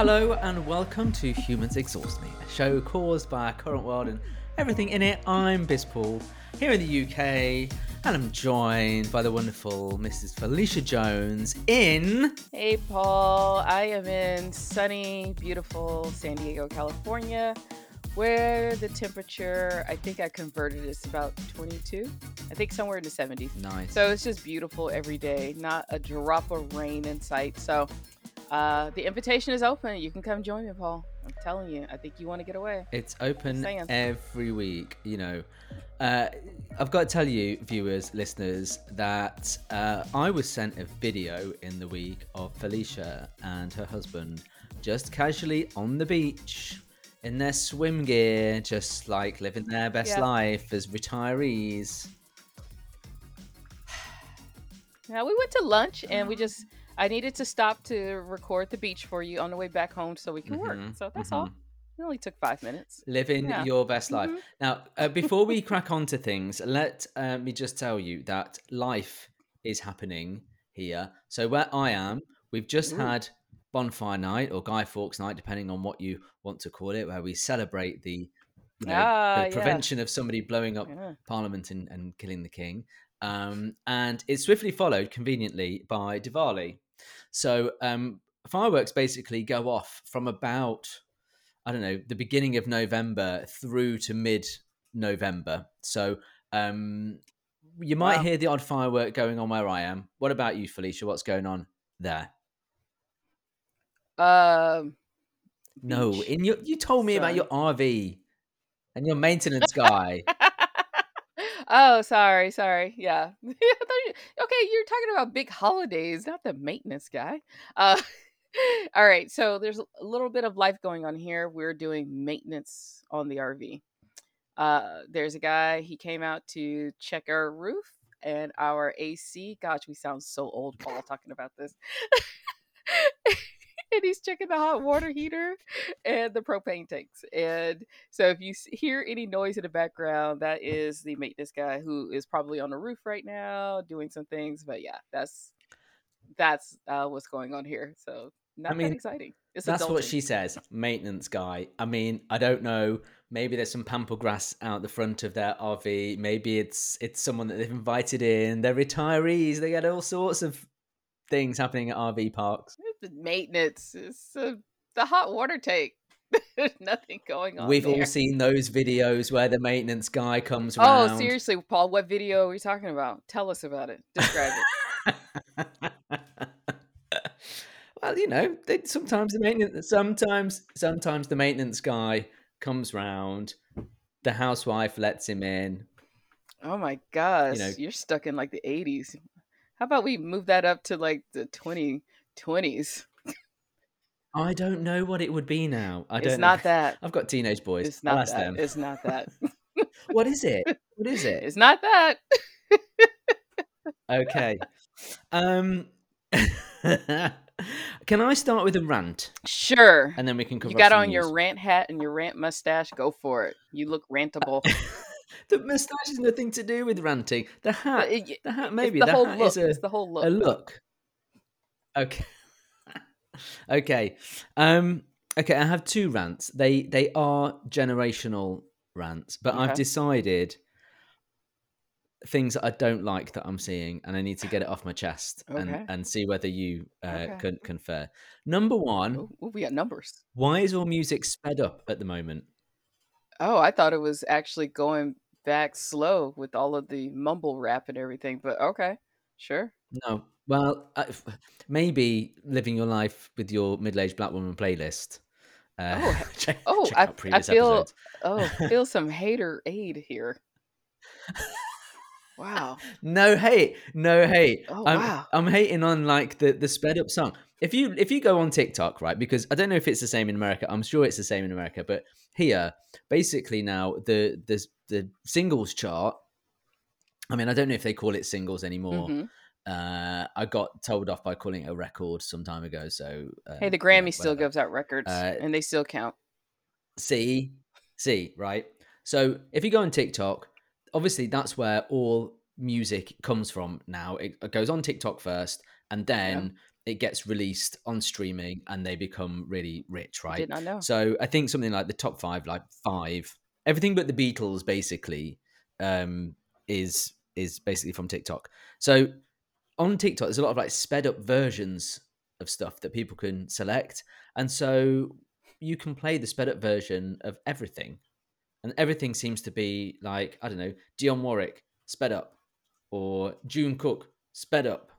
Hello and welcome to Humans Exhaust Me, a show caused by our current world and everything in it. I'm Bispool here in the UK, and I'm joined by the wonderful Mrs. Phylecia Jones in. Hey, Paul. I am in sunny, beautiful San Diego, California, where the temperature, I think I converted it's about 22. I think somewhere in the 70s. Nice. So it's just beautiful every day, not a drop of rain in sight. So uh, the invitation is open. You can come join me, Paul. I'm telling you, I think you want to get away. It's open every week, you know. Uh, I've got to tell you, viewers, listeners, that uh, I was sent a video in the week of Phylecia and her husband just casually on the beach in their swim gear, just like living their best Yeah. life as retirees. Now we went to lunch and we just I needed to stop to record the beach for you on the way back home so we can work. Mhm, So that's mhm. all. It only took five minutes. living Yeah. your best life. Mhm. Now, uh, before we crack on to things, let uh, me just tell you that life is happening here. So where I am, we've just Ooh. had bonfire night or Guy Fawkes night, depending on what you want to call it, where we celebrate the, you know, Ah, the prevention of somebody blowing up Yeah. Parliament and, and killing the king. Um, and it's swiftly followed, conveniently, by Diwali. So um, fireworks basically go off from about, I don't know, the beginning of November through to mid November. So um, you might Wow. hear the odd firework going on where I am. What about you, Phylecia? What's going on there? Um No, in your you told me about your RV and your maintenance guy. oh, sorry, sorry. Yeah. You- okay, you're talking about big holidays, not the maintenance guy. Uh, all right, so there's a little bit of life going on here. We're doing maintenance on the RV. Uh, there's a guy, he came out to check our roof and our AC. Gosh, we sound so old, Paul, talking about this. and he's checking the hot water heater and the propane tanks. And so if you hear any noise in the background, that is the maintenance guy who is probably on the roof right now doing some things. But yeah, that's that's uh, what's going on here. So not mean, that exciting. It's That's what she says, maintenance guy. I mean, I don't know. Maybe there's some pampa grass out the front of their RV. Maybe it's it's someone that they've invited in. They're retirees. They get all sorts of things happening at RV parks. Maintenance. It's uh, the hot water tank. There's nothing going on. We've there. all seen those videos where the maintenance guy comes Oh, seriously, Paul, what video are we talking about? Tell us about it. Describe it. well, you know, they, sometimes the maintenance, sometimes, sometimes the maintenance guy comes round. The housewife lets him in. Oh my gosh, know- you're stuck in like the 80s. How about we move that up to like the 2020s? I don't know what it would be now. I don't. It's not know. that. I've got teenage boys. It's not that. them. It's not that. What is it? What is it? It's not that. Okay. Um. can I start with a rant, Sure. and then we can cover. You got on your news? rant hat and your rant mustache. Go for it. You look rantable. The moustache has nothing to do with ranting. The hat. The hat. Maybe the, the, whole hat look. is a, it's the whole look. a look. Okay. okay. Um. Okay. I have two rants. They they are generational rants, but I've decided things that I don't like that I'm seeing, and I need to get it off my chest Okay. and and see whether you uh, Okay. can confer. Number one, Oh, oh, we got numbers. why is all music sped up at the moment? Oh, I thought it was actually going back slow with all of the mumble rap and everything. But okay, sure. No. Well, uh, maybe living your life with your middle-aged black woman playlist. Uh, Oh, check, oh, check I- I feel- episodes. Oh, feel some hater aid here. Wow. No hate, no hate. Oh, I'm, wow. I'm hating on like the the sped up song. If you if you go on TikTok, right? Because I don't know if it's the same in America. I'm sure it's the same in America, but here, basically now the the the singles chart. I mean, I don't know if they call it singles anymore. Mhm. Uh, I got told off by calling it a record some time ago. So uh, Hey, the Grammy still gives out records, Uh, and they still count. See, see, right? So if you go on TikTok, obviously that's where all music comes from now. It goes on TikTok first, and then it gets released on streaming and they become really rich, right? Did not know. So I think something like the top five, like five, everything but the Beatles, basically, um, is is basically from TikTok. So on TikTok, there's a lot of like sped up versions of stuff that people can select, and so you can play the sped up version of everything, and everything seems to be like I don't know, Dionne Warwick sped up, or June Cook sped up,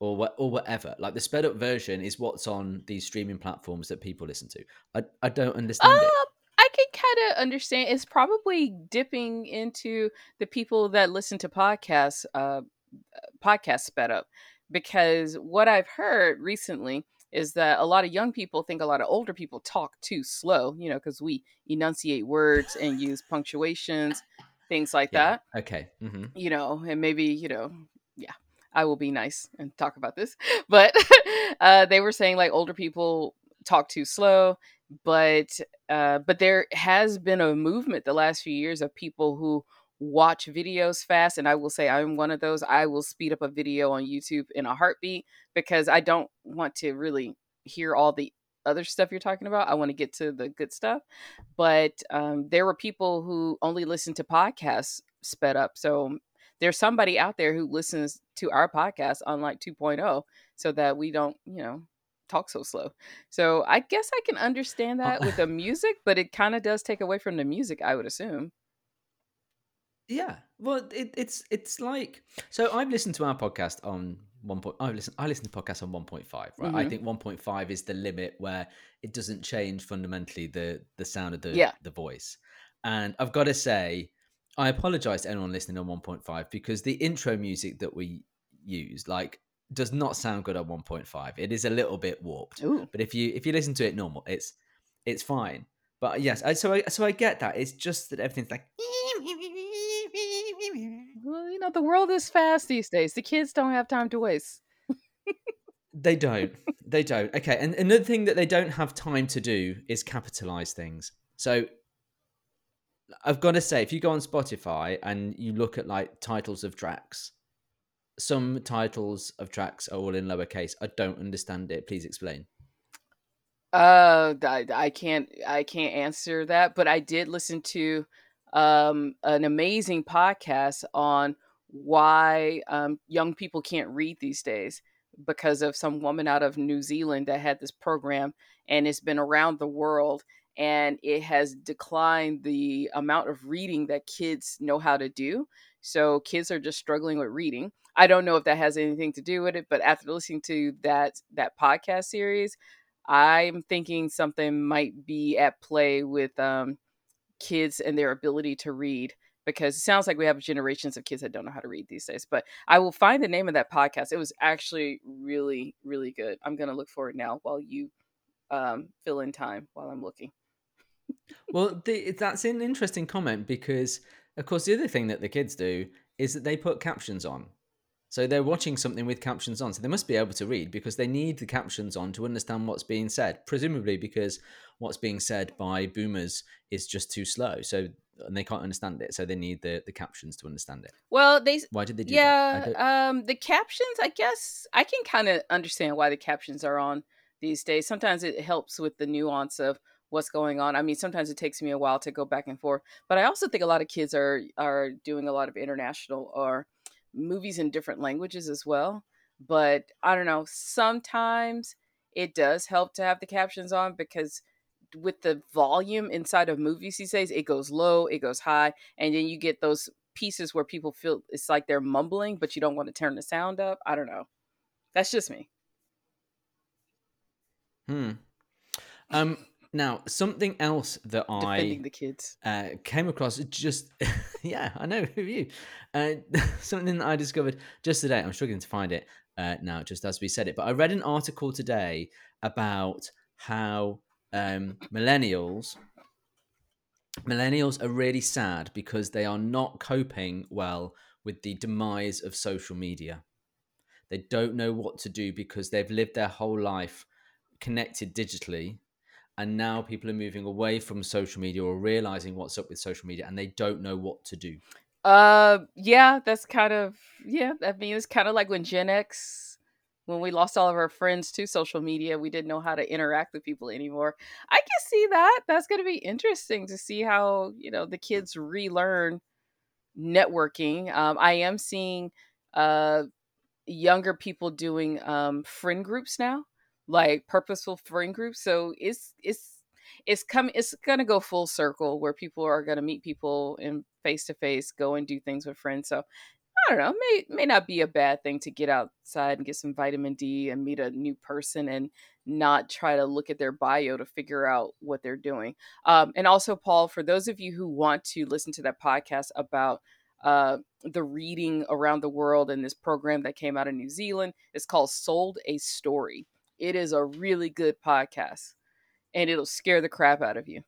or what or whatever. Like the sped up version is what's on these streaming platforms that people listen to. I I don't understand Uh, it. I can kind of understand. It's probably dipping into the people that listen to podcasts, uh, podcast sped up, because what I've heard recently is that a lot of young people think a lot of older people talk too slow. You know, because we enunciate words and use punctuations, things like Yeah. that. Okay. hmm you know, and maybe, you know, yeah, I will be nice and talk about this. But uh, they were saying like older people talk too slow, but uh, but there has been a movement the last few years of people who watch videos fast and I will say I'm one of those. I will speed up a video on YouTube in a heartbeat because I don't want to really hear all the other stuff you're talking about. I want to get to the good stuff. But um, there were people who only listen to podcasts sped up. So there's somebody out there who listens to our podcast on like 2.0 so that we don't, you know, talk so slow. So I guess I can understand that with the music, but it kind of does take away from the music, I would assume. Yeah. Well, it, it's it's like so. I've listened to our podcast on one point. I listen. I listen to podcasts on one point five. Right. I Mhm. think one point five is the limit where it doesn't change fundamentally the the sound of the Yeah. the voice. And I've got to say, I apologize to anyone listening on one point five because the intro music that we use like does not sound good on one point five. It is a little bit warped. Ooh. But if you if you listen to it normal, it's it's fine. But yes, I, so I so I get that. It's just that everything's like Well, you know, the world is fast these days. The kids don't have time to waste. They don't. They don't. Okay. And another thing that they don't have time to do is capitalize things. So I've got to say, if you go on Spotify and you look at like titles of tracks, some titles of tracks are all in lowercase. I don't understand it. Please explain. Uh, I, I can't I can't answer that, but I did listen to um an amazing podcast on why um young people can't read these days because of some woman out of New Zealand that had this program and it's been around the world and it has declined the amount of reading that kids know how to do. So kids are just struggling with reading. I don't know if that has anything to do with it, but after listening to that that podcast series, I'm thinking something might be at play with um, kids and their ability to read because it sounds like we have generations of kids that don't know how to read these days. But I will find the name of that podcast. It was actually really, really good. I'm going to look for it now while you um, fill in time while I'm looking. Well, the, that's an interesting comment because, of course, the other thing that the kids do is that they put captions on. So they're watching something with captions on. So they must be able to read because they need the captions on to understand what's being said. Presumably because what's being said by boomers is just too slow. So and they can't understand it. So they need the, the captions to understand it. Well, they Why did they do that? Yeah, um the captions, I guess I can kind of understand why the captions are on these days. Sometimes it helps with the nuance of what's going on. I mean, sometimes it takes me a while to go back and forth, but I also think a lot of kids are are doing a lot of international or movies in different languages as well. But I don't know, sometimes it does help to have the captions on because with the volume inside of movies these days, it goes low, it goes high, and then you get those pieces where people feel it's like they're mumbling, but you don't want to turn the sound up. I don't know. That's just me. Hmm. Um. Now, something else that I Defending the kids. uh, came across just yeah i know who are you uh, something that i discovered just today i'm struggling to find it uh, now just as we said it but i read an article today about how um, millennials millennials are really sad because they are not coping well with the demise of social media they don't know what to do because they've lived their whole life connected digitally and now people are moving away from social media or realizing what's up with social media and they don't know what to do Uh, yeah, that's kind of yeah. I mean, it's kind of like when Gen X when we lost all of our friends to social media, we didn't know how to interact with people anymore. I can see that. That's going to be interesting to see how, you know, the kids relearn networking. Um, I am seeing uh, younger people doing um, friend groups now, like purposeful friend groups. So it's it's it's coming it's gonna go full circle where people are gonna meet people in face to face, go and do things with friends. So I don't know, may may not be a bad thing to get outside and get some vitamin D and meet a new person and not try to look at their bio to figure out what they're doing. Um, and also, Paul, for those of you who want to listen to that podcast about uh, the reading around the world and this program that came out of New Zealand, it's called Sold a Story. It is a really good podcast, and it'll scare the crap out of you.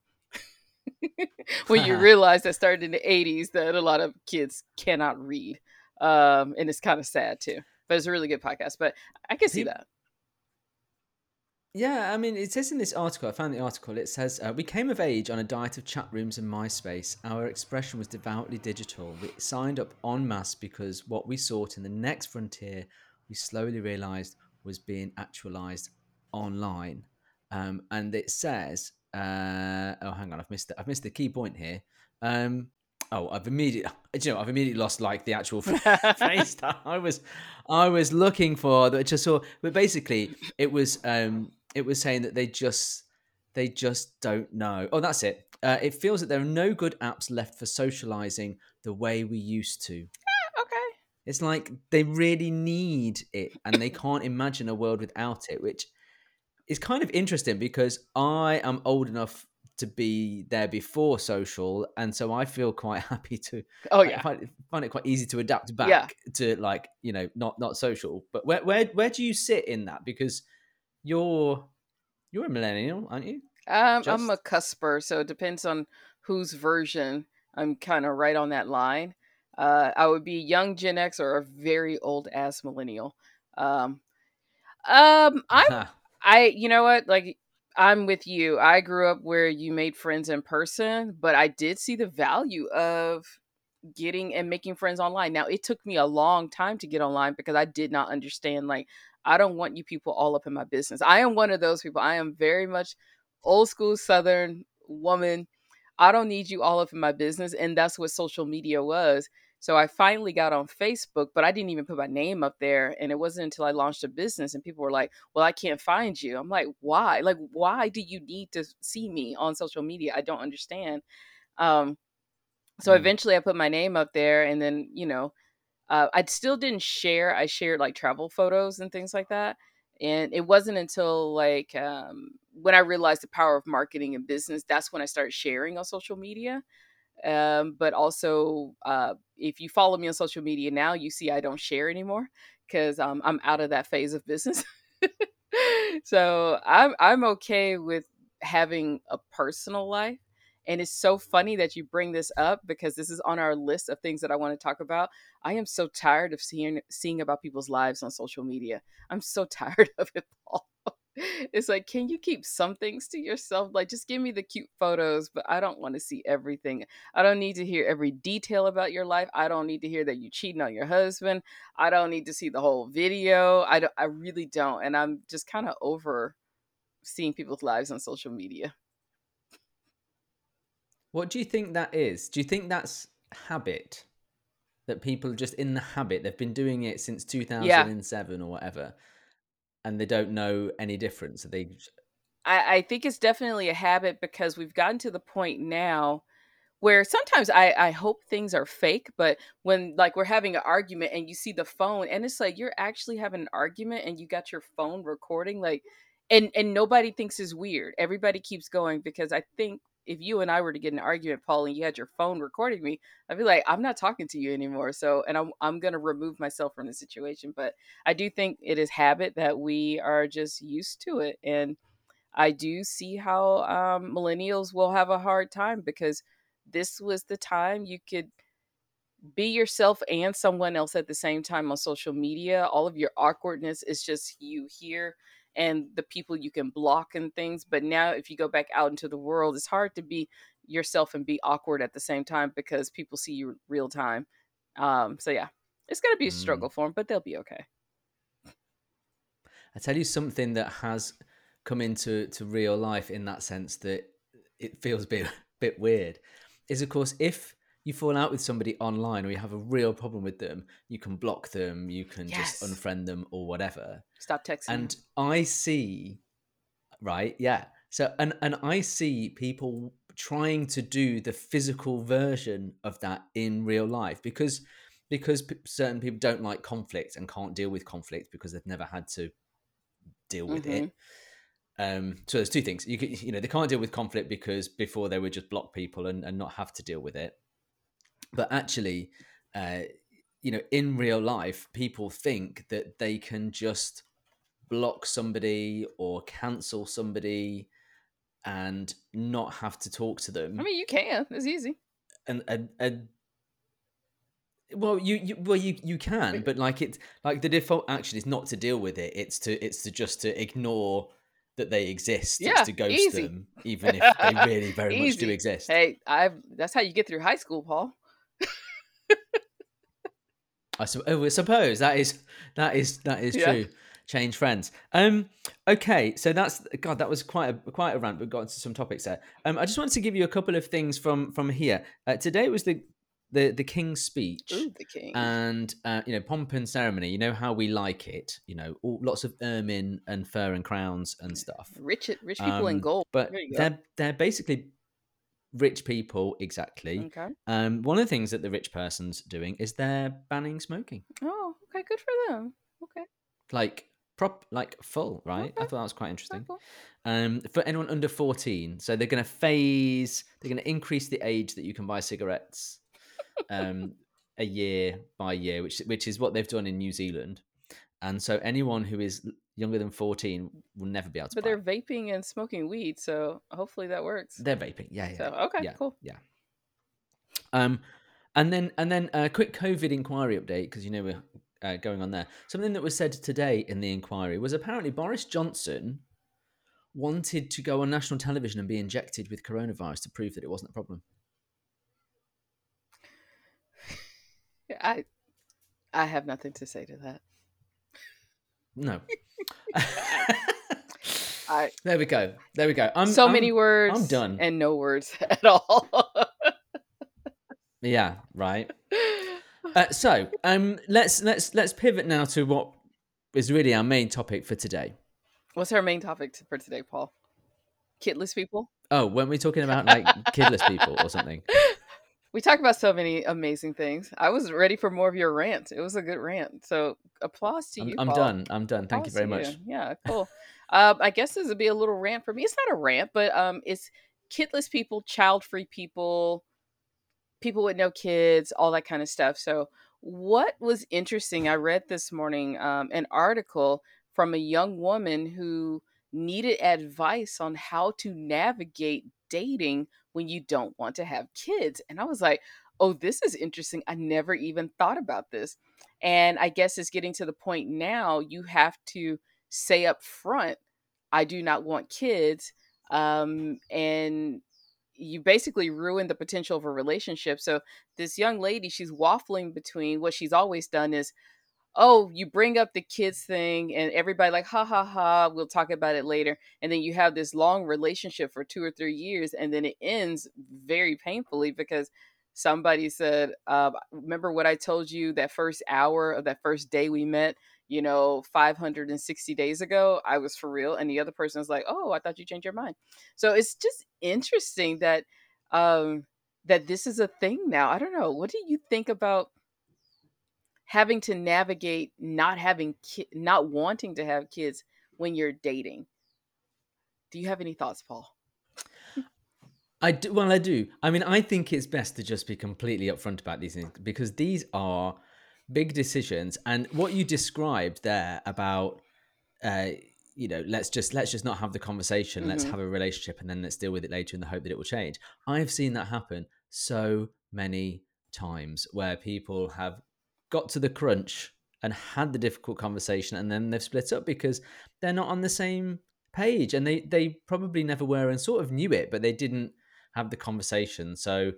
when you realize that started in the 80s that a lot of kids cannot read um, and it's kind of sad too. But it's a really good podcast. But I can see that. Yeah, I mean, it says in this article, I found the article, it says, uh, We came of age on a diet of chat rooms and MySpace. Our expression was devoutly digital. We signed up en masse because what we sought in the next frontier, we slowly realized was being actualized online. Um, and it says, uh, oh, hang on, I've missed, the, I've missed the key point here. Um, oh, I've immediately, you know, I've immediately lost like the actual face that I was, I was looking for. That just saw, but basically, it was, um, it was saying that they just, they just don't know. Oh, that's it. Uh, it feels that there are no good apps left for socializing the way we used to. It's like they really need it, and they can't imagine a world without it, which is kind of interesting because I am old enough to be there before social, and so I feel quite happy to. Oh yeah, I find, find, it quite easy to adapt back yeah. to like you know not not social. But where where where do you sit in that? Because you're you're a millennial, aren't you? Um, I'm a cusper, so it depends on whose version. I'm kind of right on that line. Uh, I would be young Gen X or a very old ass millennial. Um, um, I'm I you know what like I'm with you. I grew up where you made friends in person, but I did see the value of getting and making friends online. Now, it took me a long time to get online because I did not understand like I don't want you people all up in my business. I am one of those people. I am very much old school southern woman. I don't need you all up in my business and that's what social media was. So I finally got on Facebook, but I didn't even put my name up there. And it wasn't until I launched a business and people were like, well, I can't find you. I'm like, why? Like, why do you need to see me on social media? I don't understand. Um, so mm. eventually I put my name up there and then, you know, uh, I still didn't share. I shared like travel photos and things like that. And it wasn't until like um, when I realized the power of marketing and business, that's when I started sharing on social media. Um, but also, uh, if you follow me on social media now, you see I don't share anymore because um, I'm out of that phase of business. so I'm I'm okay with having a personal life. And it's so funny that you bring this up because this is on our list of things that I want to talk about. I am so tired of seeing seeing about people's lives on social media. I'm so tired of it all it's like, can you keep some things to yourself? Like, just give me the cute photos, but I don't want to see everything. I don't need to hear every detail about your life. I don't need to hear that you're cheating on your husband. I don't need to see the whole video. I don't, I really don't. And I'm just kind of over seeing people's lives on social media. What do you think that is? Do you think that's habit? That people are just in the habit, they've been doing it since 2007 yeah. or whatever and they don't know any difference. They, I, I think it's definitely a habit because we've gotten to the point now where sometimes I, I hope things are fake, but when like we're having an argument and you see the phone and it's like you're actually having an argument and you got your phone recording, like and and nobody thinks is weird. Everybody keeps going because I think if you and I were to get an argument, Paul, and you had your phone recording me, I'd be like, I'm not talking to you anymore. So, and I'm I'm gonna remove myself from the situation. But I do think it is habit that we are just used to it, and I do see how um, millennials will have a hard time because this was the time you could be yourself and someone else at the same time on social media. All of your awkwardness is just you here and the people you can block and things. But now, if you go back out into the world, it's hard to be yourself and be awkward at the same time because people see you real time. Um, so yeah, it's gonna be a mm. struggle mm. for them, but they'll be okay. I tell you something that has come into to real life in that sense that it feels a bit bit weird is of course if you fall out with somebody online or you have a real problem with them, you can block them, you can Yes. just unfriend them or whatever. Stop texting. And I see, right? Yeah. So, and and I see people trying to do the physical version of that in real life because because certain people don't like conflict and can't deal with conflict because they've never had to deal with it. Um, so there's two things. You can, you know, they can't deal with conflict because before they would just block people and, and not have to deal with it. But actually, uh, you know, in real life, people think that they can just block somebody or cancel somebody and not have to talk to them. I mean, you can. It's easy. and and, and well, you, you well you you can, but like it like the default action is not to deal with it. It's to it's to just to ignore that they exist. Yeah, it's to ghost easy. them, even if they really very much do exist. Hey, I've. That's how you get through high school, Paul. I su- oh, I suppose that is that is that is Yeah. true. Change friends. Um. Okay. So that's God. That was quite a quite a rant. We got into some topics there. Um. I just wanted to give you a couple of things from from here. Uh, today was the the the King's speech. Ooh, the king. and uh, you know pomp and ceremony you know how we like it you know all, lots of ermine and fur and crowns and stuff rich, rich people in um, gold. but There you go. they're they're basically rich people exactly Okay. um one of the things that the rich person's doing is they're banning smoking Oh, okay. Good for them. Okay. like prop like full right i thought that was quite interesting cool. um for anyone under 14 so they're going to phase they're going to increase the age that you can buy cigarettes um a year by year which which is what they've done in new zealand and so anyone who is younger than 14 will never be able to But they're it. vaping and smoking weed, so hopefully that works. they're vaping yeah yeah so okay, yeah, cool. yeah um and then and then a quick covid inquiry update because you know we're uh, going on there something that was said today in the inquiry was apparently boris johnson wanted to go on national television and be injected with coronavirus to prove that it wasn't a problem I, I have nothing to say to that. No I there we go there we go i'm so I'm- many words. done. and no words at all. yeah right uh, so um let's let's let's pivot now to what is really our main topic for today What's our main topic for today, Paul? Kitless people. oh weren't we talking about like kidless people or something We talked about so many amazing things. I was ready for more of your rant. It was a good rant. So applause to I'm, you. I'm Paul. done. I'm done. Thank you very much. Yeah, cool. um, I guess this would be a little rant for me. It's not a rant, but um, it's kidless people, child-free people, people with no kids, all that kind of stuff. So, what was interesting? I read this morning um, an article from a young woman who needed advice on how to navigate dating when you don't want to have kids. And I was like, oh, this is interesting. I never even thought about this. And I guess it's getting to the point now you have to say up front, I do not want kids. Um, and you basically ruin the potential of a relationship. So this young lady, she's waffling between what she's always done is, oh, you bring up the kids thing and everybody like, ha ha ha, we'll talk about it later. And then you have this long relationship for two or three years, and then it ends very painfully because somebody said, uh, remember what I told you that first hour of that first day we met? You know, 560 days ago, I was for real. And the other person was like, oh, I thought you changed your mind. So it's just interesting that um that this is a thing now. I don't know. What do you think about having to navigate not having ki- not wanting to have kids when you're dating? Do you have any thoughts, Paul? I do. Well, I do. I mean, I think it's best to just be completely upfront about these things because these are big decisions. And what you described there about, uh, you know, let's just let's just not have the conversation. Let's Mhm. have a relationship, and then let's deal with it later in the hope that it will change. I've seen that happen so many times where people have got to the crunch and had the difficult conversation, and then they've split up because they're not on the same page, and they they probably never were, and sort of knew it, but they didn't have the conversation. So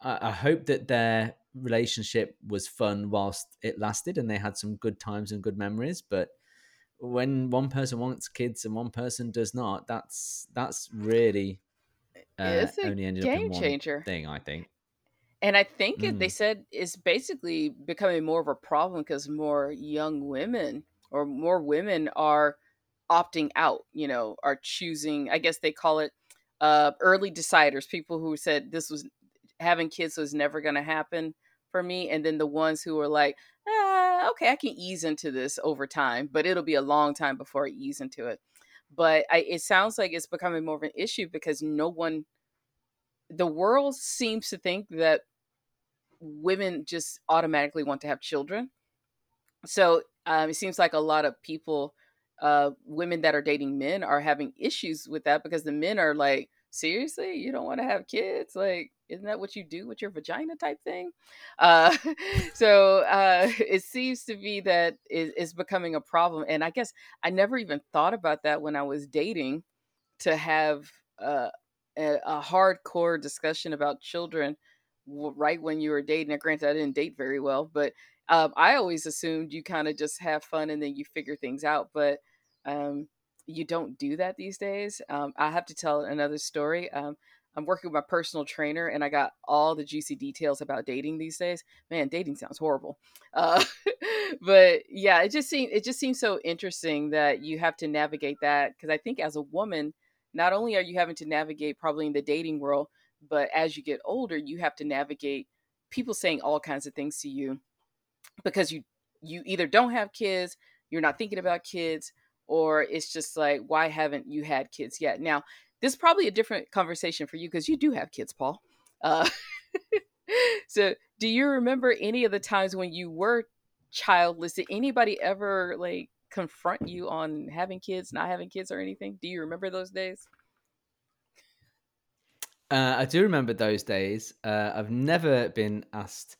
I, I hope that their relationship was fun whilst it lasted and they had some good times and good memories. But when one person wants kids and one person does not, that's that's really uh, It's a only ended up in game one changer. thing. I think. And I think it, they Mm. said it's basically becoming more of a problem because more young women or more women are opting out, you know, are choosing, I guess they call it uh, early deciders, people who said this was having kids was never going to happen for me. And then the ones who were like, ah, okay, I can ease into this over time, but it'll be a long time before I ease into it. But I, it sounds like it's becoming more of an issue because no one, the world seems to think that women just automatically want to have children. So um, it seems like a lot of people, uh, women that are dating men, are having issues with that because the men are like, seriously, you don't want to have kids? Like, isn't that what you do with your vagina type thing? Uh, so uh, it seems to be that it, it's becoming a problem. And I guess I never even thought about that when I was dating to have uh, a, a hardcore discussion about children right when you were dating. Now, granted, I didn't date very well, but um, I always assumed you kind of just have fun and then you figure things out. But um, you don't do that these days. Um, I have to tell another story. Um, I'm working with my personal trainer, and I got all the juicy details about dating these days. Man, dating sounds horrible. Uh, but yeah, it just seems it just seems so interesting that you have to navigate that because I think as a woman, not only are you having to navigate probably in the dating world, but as you get older, you have to navigate people saying all kinds of things to you because you you either don't have kids, you're not thinking about kids, or it's just like why haven't you had kids yet? Now, this is probably a different conversation for you because you do have kids, Paul. Uh, so, do you remember any of the times when you were childless? Did anybody ever like confront you on having kids, not having kids, or anything? Do you remember those days? Uh, I do remember those days. Uh, I've never been asked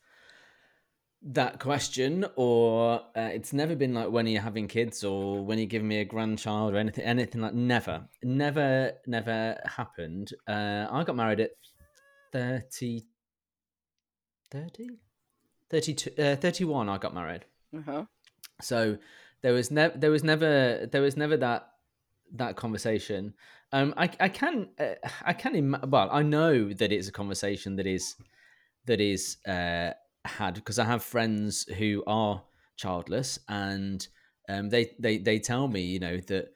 that question, or uh, it's never been like when are you having kids, or when are you giving me a grandchild, or anything, anything like. Never, never, never happened. Uh, I got married at 30, 30? 32, uh, 31 I got married. Uh-huh. So there was never there was never there was never that that conversation. Um, I I can uh, I can Im- well I know that it's a conversation that is that is uh, had because I have friends who are childless and um, they they they tell me you know that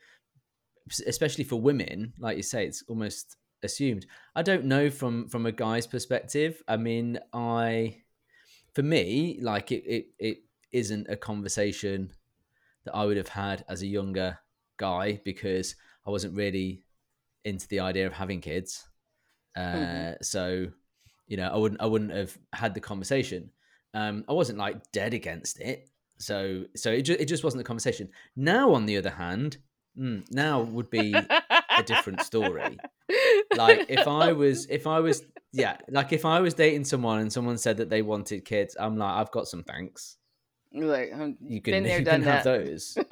especially for women like you say it's almost assumed. I don't know from from a guy's perspective. I mean I for me like it it, it isn't a conversation that I would have had as a younger guy because I wasn't really into the idea of having kids. Uh, Mhm. So, you know, I wouldn't I wouldn't have had the conversation. Um, I wasn't like dead against it. So so it, ju- it just wasn't a conversation. Now, on the other hand, mm, now would be a different story. Like if I was if I was yeah, like if I was dating someone and someone said that they wanted kids, I'm like, I've got some thanks. Like um, You can been there, you done can have those.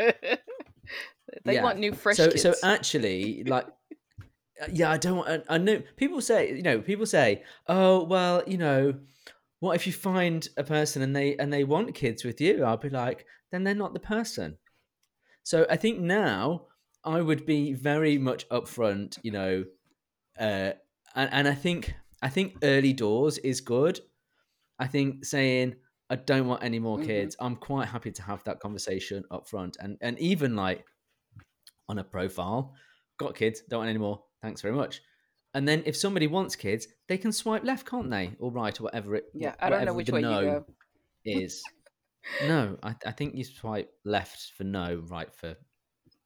they Yeah. want new fresh so kids. so actually like uh, yeah i don't want I, I know people say you know people say oh well you know what if you find a person and they and they want kids with you i'll be like then they're not the person so i think now i would be very much upfront you know uh and, and i think i think early doors is good i think saying i don't want any more Mhm. kids. I'm quite happy to have that conversation up front and and even like on a profile got kids don't want any more. Thanks very much. And then if somebody wants kids they can swipe left can't they? Or right or whatever it yeah, I don't know which way no you go. is. No I, I think you swipe left for no right for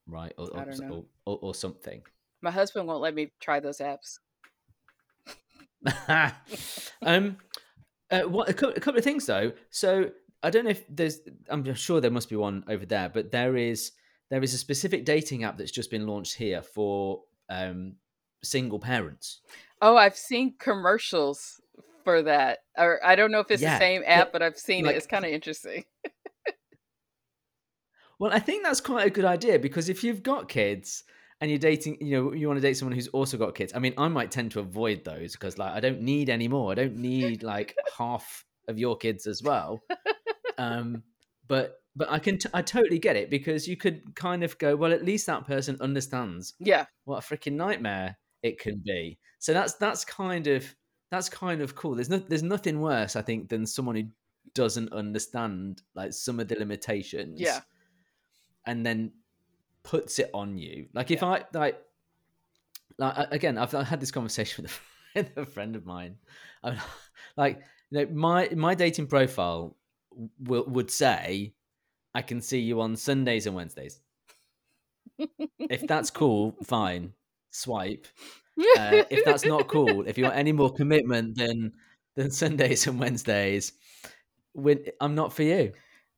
right or or, or, or, or something. My husband won't let me try those apps. um uh, what a, cou- a couple of things though so i don't know if there's i'm sure there must be one over there but there is there is a specific dating app that's just been launched here for um single parents Oh, I've seen commercials for that. Or I don't know if it's the Yeah, same yeah, app, but I've seen like- it. It's kind of interesting. well i think that's quite a good idea because if you've got kids and you're dating you know you want to date someone who's also got kids i mean i might tend to avoid those because like i don't need any more i don't need like half of your kids as well um but but I can t- I totally get it because you could kind of go, well, at least that person understands Yeah. what a freaking nightmare it can be. So that's that's kind of that's kind of cool. There's no there's nothing worse, I think, than someone who doesn't understand like some of the limitations. Yeah. And then puts it on you. Like if Yeah. I like like again, I've, I've had this conversation with a friend, of mine. I'm, like you know, my my dating profile will would say, "I can see you on Sundays and Wednesdays." if that's cool, fine. Swipe. Uh, if that's not cool, if you want any more commitment than than Sundays and Wednesdays, when, I'm not for you.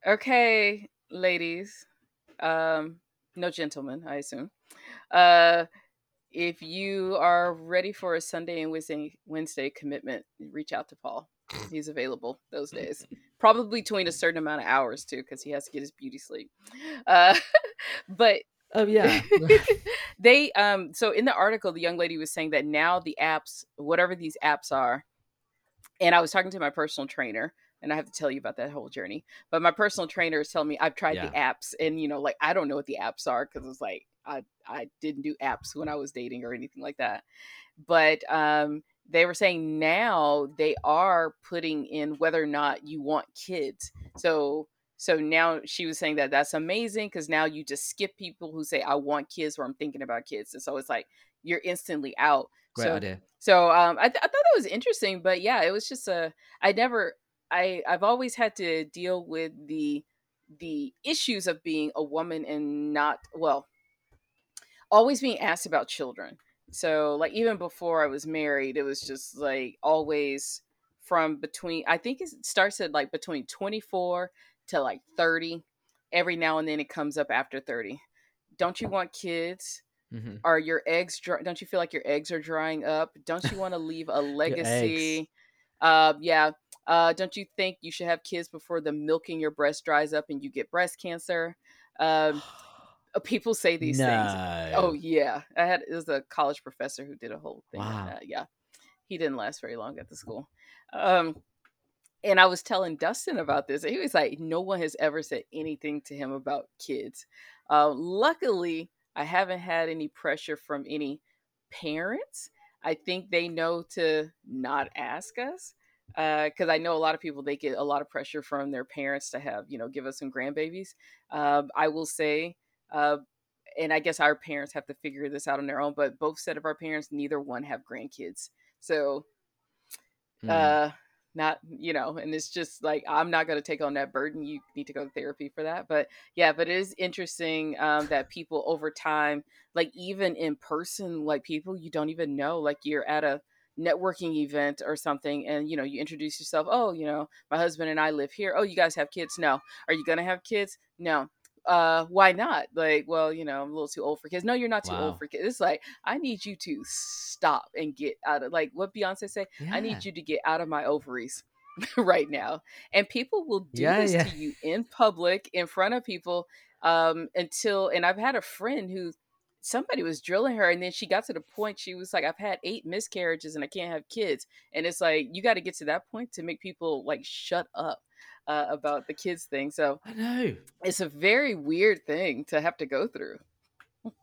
okay, ladies. Um, no gentlemen, I assume. Uh, if you are ready for a Sunday and Wednesday Wednesday commitment, reach out to Paul. He's available those days. Probably between a certain amount of hours too, because he has to get his beauty sleep. Uh, but Oh yeah, they um so in the article the young lady was saying that now the apps whatever these apps are and i was talking to my personal trainer and i have to tell you about that whole journey but my personal trainer is telling me i've tried the apps and you know like i don't know what the apps are because it's like i i didn't do apps when i was dating or anything like that but um they were saying now they are putting in whether or not you want kids so so now she was saying that that's amazing because now you just skip people who say I want kids or I'm thinking about kids, and so it's like you're instantly out. great so, idea. So um, I, th- I thought that was interesting, but yeah, it was just a I never I I've always had to deal with the the issues of being a woman and not well always being asked about children. So like even before I was married, it was just like always from between I think it starts at like between 24 to like 30. Every now and then it comes up after 30. Don't you want kids? Mm-hmm. Are your eggs dry? Don't you feel like your eggs are drying up? Don't you want to leave a legacy? Uh, yeah. Uh, don't you think you should have kids before the milk in your breast dries up and you get breast cancer? Um, uh, people say these things. Oh yeah, I had it was a college professor who did a whole thing Wow. that. Yeah, he didn't last very long at the school. Um, and I was telling Dustin about this. and He was like, no one has ever said anything to him about kids. Uh, luckily, I haven't had any pressure from any parents. I think they know to not ask us because I know a lot of people they get a lot of pressure from their parents to have you know give us some grandbabies. Um, I will say, uh, and I guess our parents have to figure this out on their own. But both set of our parents, neither one have grandkids, so Mm. uh not you know and it's just like i'm not going to take on that burden you need to go to therapy for that but yeah but it is interesting um that people over time like even in person like people you don't even know like you're at a networking event or something and you know you introduce yourself oh you know my husband and i live here. Oh you guys have kids? No. Are you to have kids? No. Uh why not? Like well you know i'm a little too old for kids. No you're not too Wow. old for kids. It's like i need you to stop and get out of like what beyonce say I need you to get out of my ovaries right now. And people will do Yeah, this yeah. to you in public, in front of people, um, until and I've had a friend who somebody was drilling her and then she got to the point she was like, I've had eight miscarriages and I can't have kids. And it's like you gotta get to that point to make people like shut up uh, about the kids thing. So I know. it's a very weird thing to have to go through.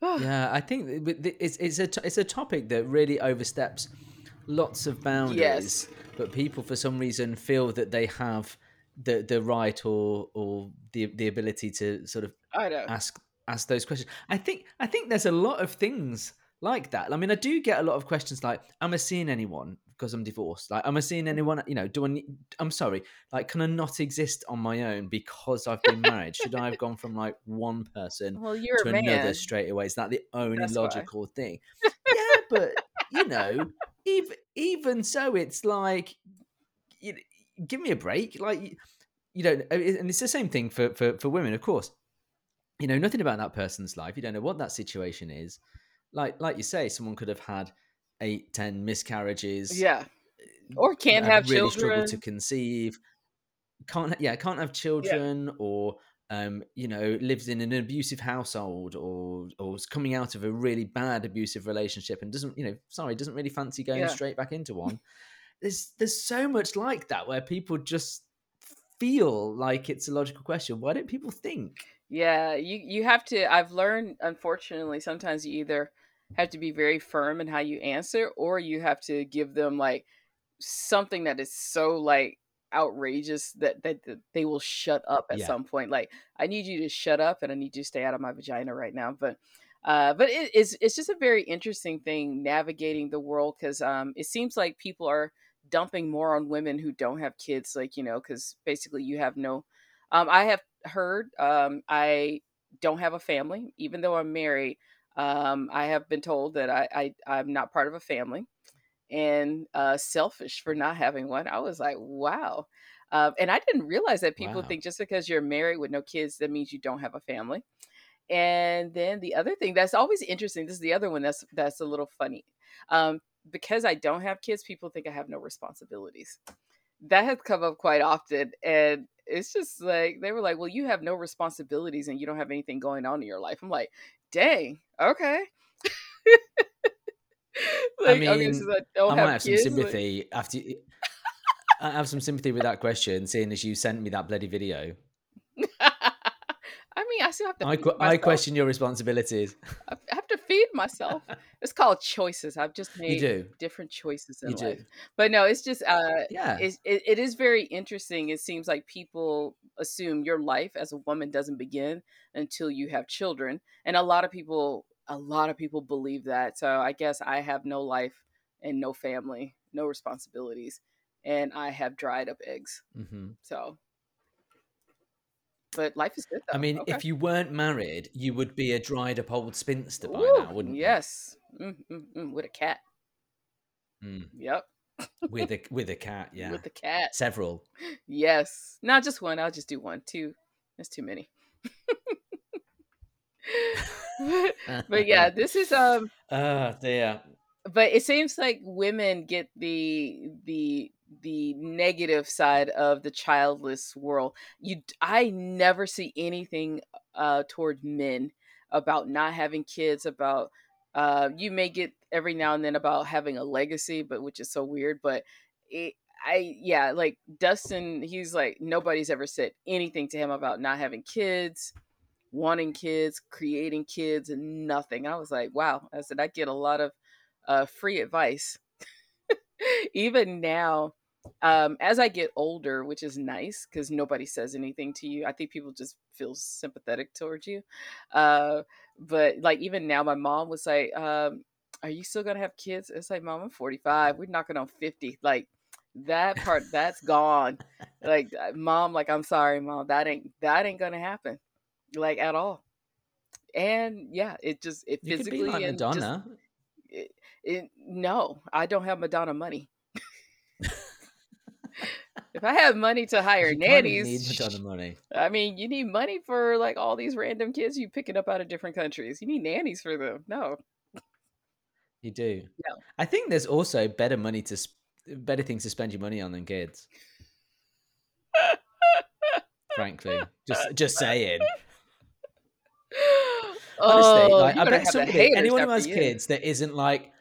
Yeah, I think th- with the- it's it's a it's a topic that really oversteps lots of boundaries. Yes. But people, for some reason, feel that they have the the right or or the the ability to sort of ask ask those questions. I think I think there's a lot of things like that. I mean, I do get a lot of questions like, "Am I seeing anyone because I'm divorced? Like, am I seeing mm. anyone? You know, do I? Need, I'm sorry. Like, can I not exist on my own because I've been married? Should I have gone from like one person Well, you're to another straight away? Is that the only That's why. logical thing? yeah, but you know, even even so, it's like, you give me a break. Like, you- you don't, and it's the same thing for for for women, of course. You know nothing about that person's life. You don't know what that situation is. Like like you say, someone could have had eight, ten miscarriages. Yeah. Or can't have have really children. struggled to conceive. Can't yeah, can't have children or um, you know, lives in an abusive household or or is coming out of a really bad abusive relationship and doesn't, you know, sorry, doesn't really fancy going Yeah. straight back into one. There's there's so much like that where people just feel like it's a logical question. Why don't people think? Yeah, you you have to I've learned unfortunately sometimes you either have to be very firm in how you answer or you have to give them like something that is so like outrageous that, that that they will shut up at Yeah. some point. Like I need you to shut up and I need you to stay out of my vagina right now. But uh but it is it's just a very interesting thing navigating the world cuz um it seems like people are dumping more on women who don't have kids like you know cuz basically you have no um I have heard um I don't have a family even though I'm married. Um I have been told that I, I I'm not part of a family and uh, selfish for not having one. I was like, wow. Um, and I didn't realize that people Wow. think just because you're married with no kids, that means you don't have a family. And then the other thing that's always interesting, this is the other one that's that's a little funny. Um, because I don't have kids, people think I have no responsibilities. That has come up quite often. And it's just like they were like, Well, you have no responsibilities and you don't have anything going on in your life. I'm like, dang, okay. I like, okay, mean, so I don't I might have have some kids. like- sympathy after. You, I have some sympathy with that question, seeing as you sent me that bloody video. I mean, I still have to I, que- I question your responsibilities. I have to feed myself. It's called choices. I've just made do. different choices in You do. life. But no, it's just uh Yeah. it, it is very interesting. It seems like people assume your life as a woman doesn't begin until you have children, and a lot of people a lot of people believe that. So I guess I have no life and no family, no responsibilities, and I have dried up eggs. hmm So, but life is good though. I mean, Okay. if you weren't married, you would be a dried up old spinster by Ooh, now, wouldn't you? yes. Mm, mm, mm, with a cat. Mm. Yep. With a with a cat, yeah. With a cat. Several. Yes. Not just one. I'll just do one. Two. That's too many. but yeah, this is um Oh dear. but it seems like women get the the the negative side of the childless world. You I never see anything uh toward men about not having kids about uh you may get every now and then about having a legacy but which is so weird but it I yeah like Dustin he's like nobody's ever said anything to him about not having kids wanting kids creating kids and nothing I was like wow I said I get a lot of uh, free advice. Even now, um, as I get older, which is nice because nobody says anything to you. I think people just feel sympathetic towards you. Uh, but like even now, my mom was like, um, "Are you still gonna have kids?" It's like, "Mom, I'm 45. We're knocking on 50." Like that part, that's gone. Like, uh, mom, like I'm sorry, mom, that ain't that ain't gonna happen, like at all. And yeah, it just it You could physically be like and just Madonna. it, it, no, I don't have Madonna money. If I have money to hire you of need nannies, Madonna money. I mean, you need money for like all these random kids you picking up out of different countries. You need nannies for them. No, You do. no. I think there's also better money to sp- better things to spend your money on than kids. Frankly, just just saying. Honestly, oh, like I bet somebody, anyone who has you. kids that isn't like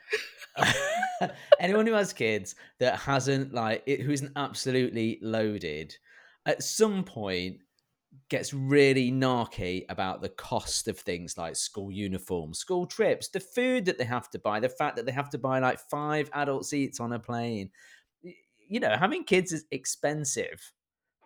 anyone who has kids that hasn't like it, who isn't absolutely loaded, at some point gets really narky about the cost of things like school uniforms, school trips, the food that they have to buy, the fact that they have to buy like five adult seats on a plane. You know, having kids is expensive.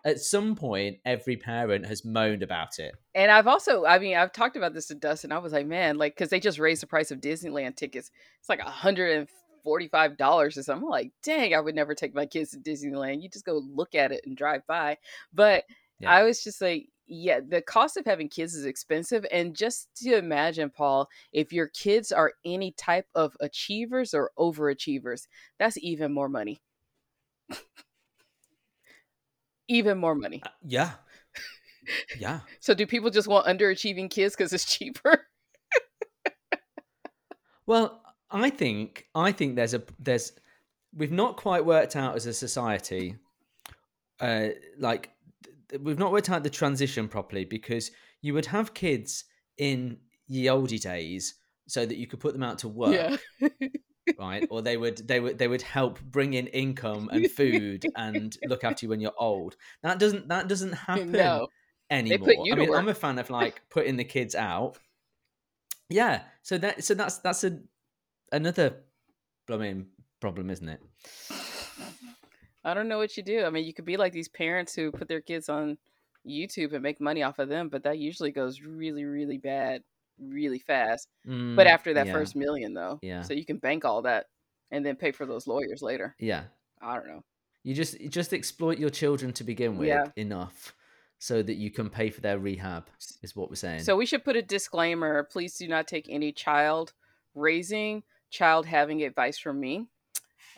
At some point, every parent has moaned about it. And I've also, I mean, I've talked about this to Dustin. I was like, man, like, because they just raised the price of Disneyland tickets. It's like a hundred and forty-five dollars or something. I'm like, dang, I would never take my kids to Disneyland. You just go look at it and drive by. But Yeah. I was just like, yeah, the cost of having kids is expensive. And just to imagine, Paul, if your kids are any type of achievers or overachievers, that's even more money. even more money. Uh, yeah. Yeah. So do people just want underachieving kids because it's cheaper? Well, I think I think there's a there's we've not quite worked out as a society uh like we've not worked out the transition properly because you would have kids in ye oldie days so that you could put them out to work, Yeah. right? Or they would they would they would help bring in income and food and look after you when you're old. That doesn't that doesn't happen No. anymore. I mean, work. I'm a fan of like putting the kids out. Yeah, so that so that's that's a another I mean problem, isn't it? I don't know what you do. I mean, you could be like these parents who put their kids on YouTube and make money off of them, but that usually goes really, really bad, really fast. But Mm, after that yeah, first million, though, Yeah. so you can bank all that and then pay for those lawyers later. yeah, I don't know. you just you just exploit your children to begin with Yeah. enough so that you can pay for their rehab. Is what we're saying. So we should put a disclaimer: please do not take any child raising, child having advice from me,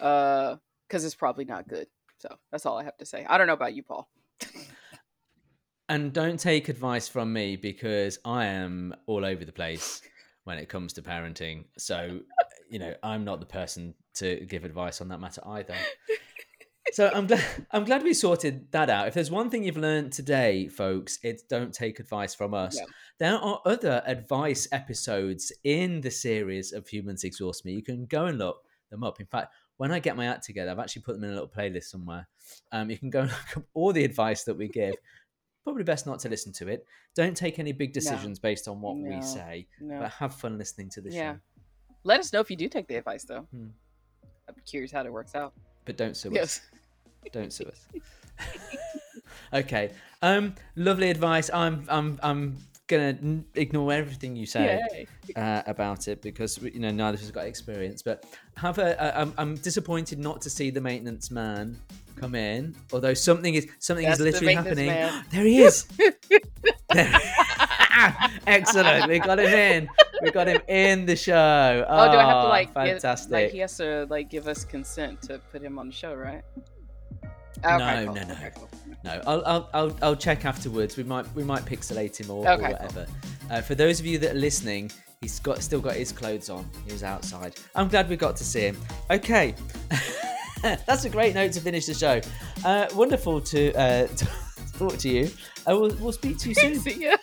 uh, because it's probably not good. So that's all I have to say. I don't know about you, Paul. And don't take advice from me because I am all over the place when it comes to parenting. So, you know, I'm not the person to give advice on that matter either. So I'm glad I'm glad we sorted that out. If there's one thing you've learned today, folks, it's don't take advice from us. Yeah. There are other advice episodes in the series of Humans Exhaust Me. You can go and look them up. In fact, when I get my act together, I've actually put them in a little playlist somewhere. Um, you can go and look up all the advice that we give. Probably best not to listen to it. Don't take any big decisions based on what we say, No. but have fun listening to the Yeah. show. Let us know if you do take the advice, though. Hmm. I'm curious how it works out. But don't sue us. Don't sue us. okay. Um, lovely advice. I'm I'm I'm gonna ignore everything you say uh, about it because you know neither of us has got experience. But have a, a I'm, I'm disappointed not to see the maintenance man come in. Although something is something That's is literally maintenance happening. there he is. There- Excellent. We got him in. We got him in the show. Oh, do I have to like get- fantastic? like he has to like give us consent to put him on the show, right? No, cool. no, no. Okay, cool. No, I'll, I'll, I'll, I'll check afterwards. We might, we might pixelate him or, Okay, or cool. whatever. Uh, for those of you that are listening, he's got still got his clothes on. He was outside. I'm glad we got to see him. Okay, that's a great note to finish the show. Uh, wonderful to, uh, to talk to you. Uh, we'll, we'll speak to you soon. See ya.